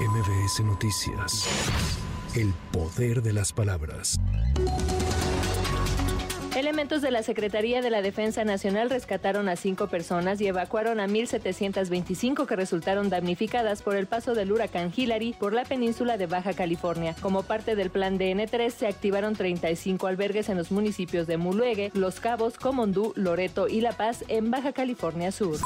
MBS Noticias. El poder de las palabras. Elementos de la Secretaría de la Defensa Nacional rescataron a cinco personas y evacuaron a 1.725 que resultaron damnificadas por el paso del huracán Hillary por la península de Baja California. Como parte del plan DN3 se activaron 35 albergues en los municipios de Muluegue, Los Cabos, Comondú, Loreto y La Paz en Baja California Sur.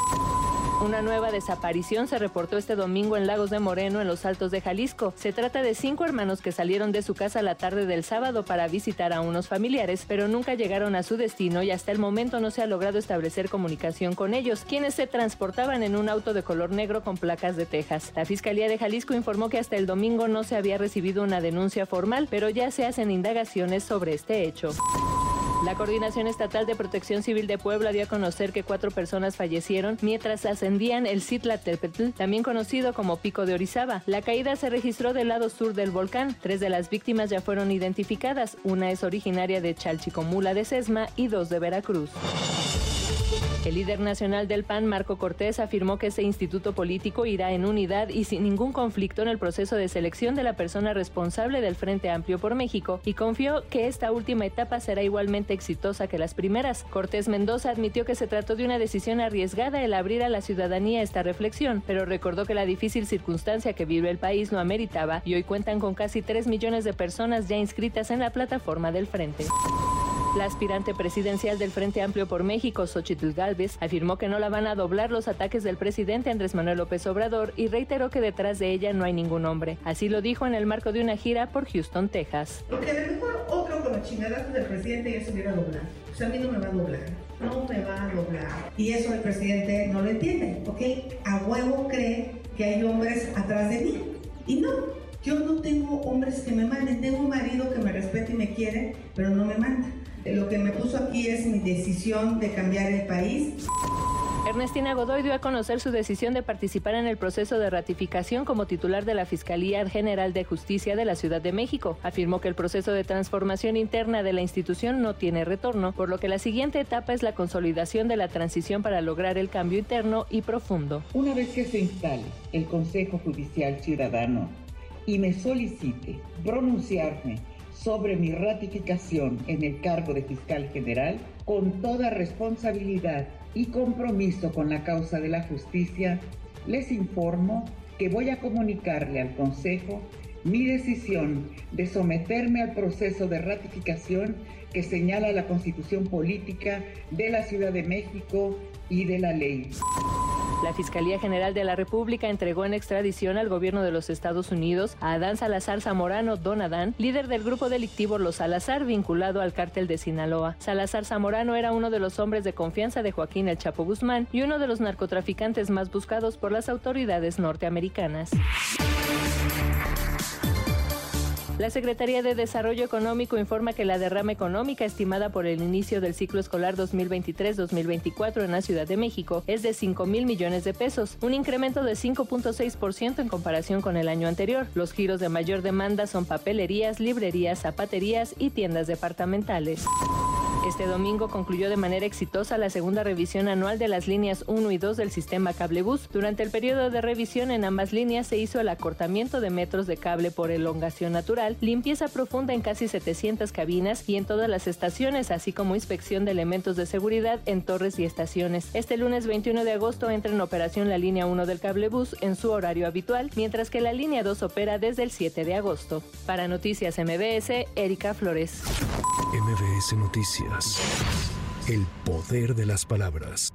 Una nueva desaparición se reportó este domingo en Lagos de Moreno, en los Altos de Jalisco. Se trata de cinco hermanos que salieron de su casa la tarde del sábado para visitar a unos familiares, pero nunca llegaron a su destino y hasta el momento no se ha logrado establecer comunicación con ellos, quienes se transportaban en un auto de color negro con placas de Texas. La Fiscalía de Jalisco informó que hasta el domingo no se había recibido una denuncia formal, pero ya se hacen indagaciones sobre este hecho. La Coordinación Estatal de Protección Civil de Puebla dio a conocer que cuatro personas fallecieron mientras ascendían el Citlaltépetl, también conocido como Pico de Orizaba. La caída se registró del lado sur del volcán. Tres de las víctimas ya fueron identificadas. Una es originaria de Chalchicomula de Sesma y dos de Veracruz. El líder nacional del PAN, Marco Cortés, afirmó que ese instituto político irá en unidad y sin ningún conflicto en el proceso de selección de la persona responsable del Frente Amplio por México y confió que esta última etapa será igualmente exitosa que las primeras. Cortés Mendoza admitió que se trató de una decisión arriesgada el abrir a la ciudadanía esta reflexión, pero recordó que la difícil circunstancia que vive el país lo ameritaba y hoy cuentan con casi 3 millones de personas ya inscritas en la plataforma del Frente. La aspirante presidencial del Frente Amplio por México, Xochitl Galvez, afirmó que no la van a doblar los ataques del presidente Andrés Manuel López Obrador y reiteró que detrás de ella no hay ningún hombre. Así lo dijo en el marco de una gira por Houston, Texas. Porque a lo mejor otro con los chingadazos del presidente ya se hubiera doblado. O sea, a mí no me va a doblar. No me va a doblar. Y eso el presidente no lo entiende, ¿ok? A huevo cree que hay hombres atrás de mí. Y no, yo no tengo hombres que me manden. Tengo un marido que me respeta y me quiere, pero no me manda. Lo que me puso aquí es mi decisión de cambiar el país. Ernestina Godoy dio a conocer su decisión de participar en el proceso de ratificación como titular de la Fiscalía General de Justicia de la Ciudad de México. Afirmó que el proceso de transformación interna de la institución no tiene retorno, por lo que la siguiente etapa es la consolidación de la transición para lograr el cambio interno y profundo. Una vez que se instale el Consejo Judicial Ciudadano y me solicite pronunciarme sobre mi ratificación en el cargo de fiscal general con toda responsabilidad y compromiso con la causa de la justicia, les informo que voy a comunicarle al Consejo mi decisión de someterme al proceso de ratificación que señala la Constitución Política de la Ciudad de México y de la ley. La Fiscalía General de la República entregó en extradición al gobierno de los Estados Unidos a Adán Salazar Zamorano Don Adán, líder del grupo delictivo Los Salazar vinculado al cártel de Sinaloa. Salazar Zamorano era uno de los hombres de confianza de Joaquín El Chapo Guzmán y uno de los narcotraficantes más buscados por las autoridades norteamericanas. La Secretaría de Desarrollo Económico informa que la derrama económica estimada por el inicio del ciclo escolar 2023-2024 en la Ciudad de México es de 5 mil millones de pesos, un incremento de 5.6% en comparación con el año anterior. Los giros de mayor demanda son papelerías, librerías, zapaterías y tiendas departamentales. Este domingo concluyó de manera exitosa la segunda revisión anual de las líneas 1 y 2 del sistema cablebús. Durante el periodo de revisión en ambas líneas se hizo el acortamiento de metros de cable por elongación natural, limpieza profunda en casi 700 cabinas y en todas las estaciones, así como inspección de elementos de seguridad en torres y estaciones. Este lunes 21 de agosto entra en operación la línea 1 del cablebús en su horario habitual, mientras que la línea 2 opera desde el 7 de agosto. Para Noticias MBS, Erika Flores. MBS Noticias. El poder de las palabras.